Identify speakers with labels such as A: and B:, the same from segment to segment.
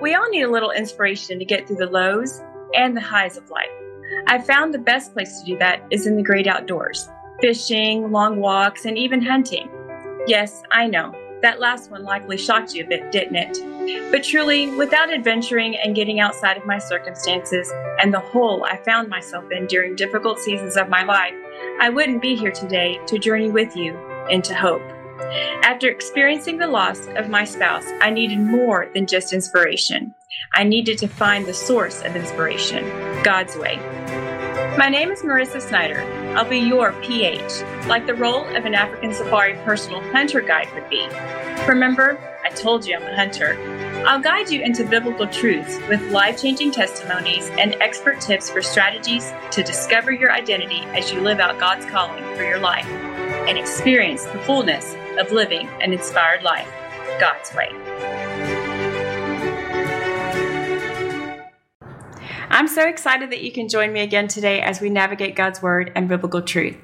A: We all need a little inspiration to get through the lows and the highs of life. I've found the best place to do that is in the great outdoors fishing, long walks, and even hunting. Yes, I know, that last one likely shocked you a bit, didn't it? But truly, without adventuring and getting outside of my circumstances and the hole I found myself in during difficult seasons of my life, I wouldn't be here today to journey with you into hope. After experiencing the loss of my spouse, I needed more than just inspiration. I needed to find the source of inspiration, God's way. My name is Marisa Snyder. I'll be your PH, like the role of an African safari personal hunter guide would be. Remember, I told you I'm a hunter. I'll guide you into biblical truths with life changing testimonies and expert tips for strategies to discover your identity as you live out God's calling for your life and experience the fullness of living an inspired life God's way. I'm so excited that you can join me again today as we navigate God's Word and biblical truth.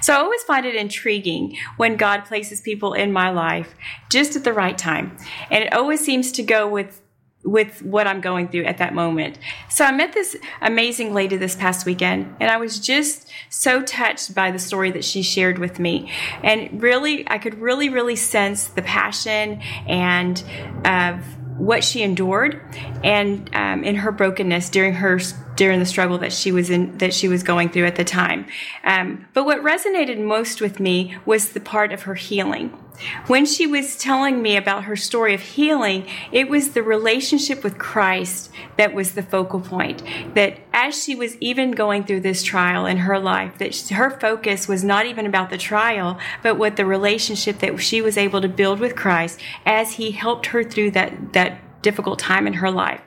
A: So I always find it intriguing when God places people in my life just at the right time. And it always seems to go with with what I'm going through at that moment. So I met this amazing lady this past weekend and I was just so touched by the story that she shared with me. And really I could really really sense the passion and of uh, what she endured and um, in her brokenness during her during the struggle that she was in that she was going through at the time um, but what resonated most with me was the part of her healing when she was telling me about her story of healing it was the relationship with christ that was the focal point that as she was even going through this trial in her life that her focus was not even about the trial but what the relationship that she was able to build with christ as he helped her through that that difficult time in her life.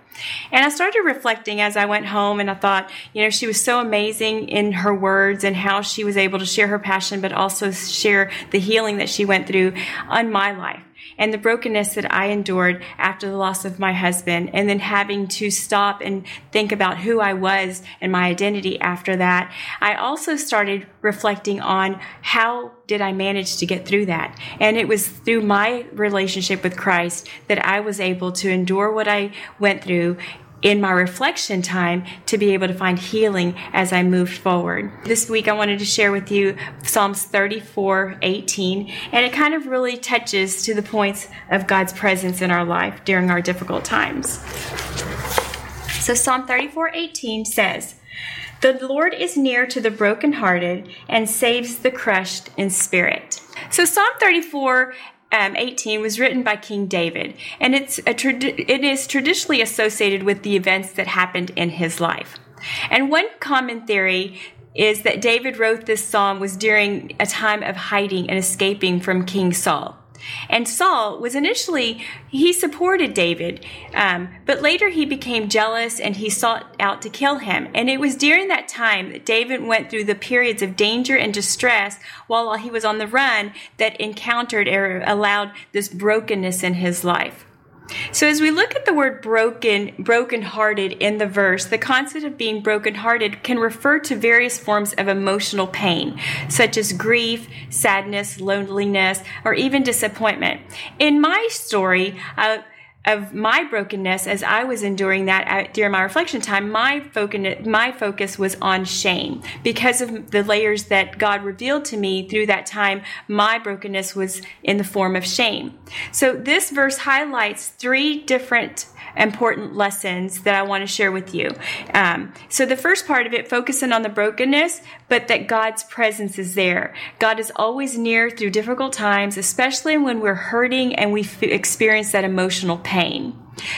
A: And I started reflecting as I went home and I thought, you know, she was so amazing in her words and how she was able to share her passion, but also share the healing that she went through on my life and the brokenness that I endured after the loss of my husband, and then having to stop and think about who I was and my identity after that, I also started reflecting on how did I manage to get through that. And it was through my relationship with Christ that I was able to endure what I went through in my reflection time to be able to find healing as I moved forward. This week I wanted to share with you Psalms 34 18, and it kind of really touches to the points of God's presence in our life during our difficult times. So Psalm 34 18 says, the Lord is near to the brokenhearted and saves the crushed in spirit. So Psalm 34 um, 18 was written by King David, and it's a trad- it is traditionally associated with the events that happened in his life. And one common theory is that David wrote this psalm was during a time of hiding and escaping from King Saul. And Saul was initially, he supported David, um, but later he became jealous and he sought out to kill him. And it was during that time that David went through the periods of danger and distress while he was on the run that encountered or allowed this brokenness in his life. So as we look at the word broken, broken-hearted in the verse, the concept of being broken-hearted can refer to various forms of emotional pain, such as grief, sadness, loneliness, or even disappointment. In my story, uh, of my brokenness as I was enduring that at, during my reflection time, my focus, my focus was on shame. Because of the layers that God revealed to me through that time, my brokenness was in the form of shame. So this verse highlights three different important lessons that I want to share with you. Um, so the first part of it, focusing on the brokenness, but that God's presence is there. God is always near through difficult times, especially when we're hurting and we f- experience that emotional pain.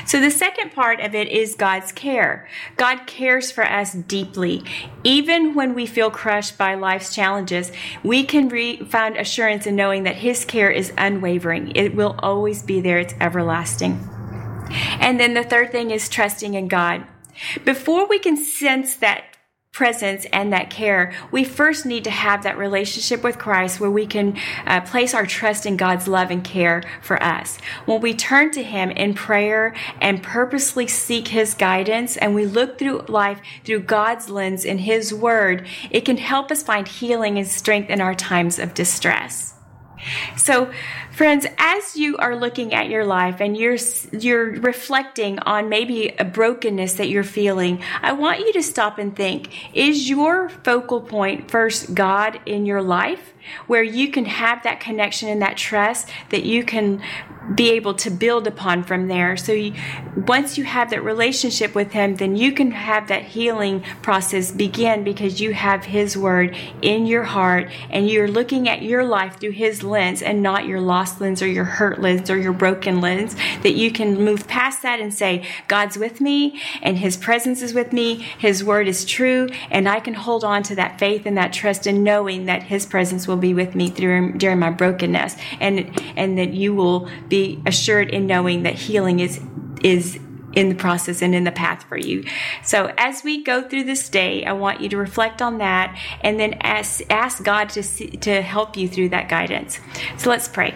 A: So the second part of it is God's care. God cares for us deeply. Even when we feel crushed by life's challenges, we can re- find assurance in knowing that His care is unwavering. It will always be there. It's everlasting. And then the third thing is trusting in God. Before we can sense that presence and that care, we first need to have that relationship with Christ where we can uh, place our trust in God's love and care for us. When we turn to Him in prayer and purposely seek His guidance and we look through life through God's lens in His Word, it can help us find healing and strength in our times of distress. So, friends, as you are looking at your life and you're you're reflecting on maybe a brokenness that you're feeling, I want you to stop and think, is your focal point first God in your life? where you can have that connection and that trust that you can be able to build upon from there. So you, once you have that relationship with Him, then you can have that healing process begin because you have His Word in your heart and you're looking at your life through His lens and not your lost lens or your hurt lens or your broken lens. That you can move past that and say, God's with me and His presence is with me. His Word is true and I can hold on to that faith and that trust and knowing that His presence will be with me through, during my brokenness and, and that you will be be assured in knowing that healing is is in the process and in the path for you. So as we go through this day, I want you to reflect on that and then ask ask God to see, to help you through that guidance. So let's pray.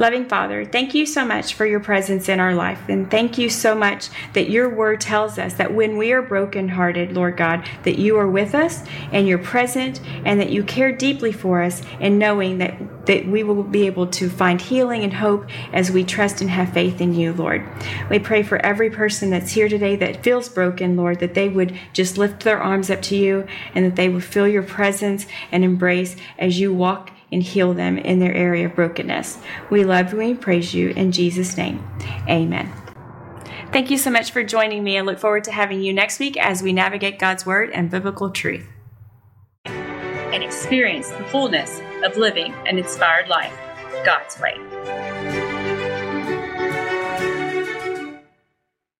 A: Loving Father, thank you so much for your presence in our life. And thank you so much that your word tells us that when we are brokenhearted, Lord God, that you are with us and you're present and that you care deeply for us and knowing that, that we will be able to find healing and hope as we trust and have faith in you, Lord. We pray for every person that's here today that feels broken, Lord, that they would just lift their arms up to you and that they would feel your presence and embrace as you walk and heal them in their area of brokenness. We love you and praise you in Jesus' name. Amen. Thank you so much for joining me and look forward to having you next week as we navigate God's Word and biblical truth. And experience the fullness of living an inspired life God's way.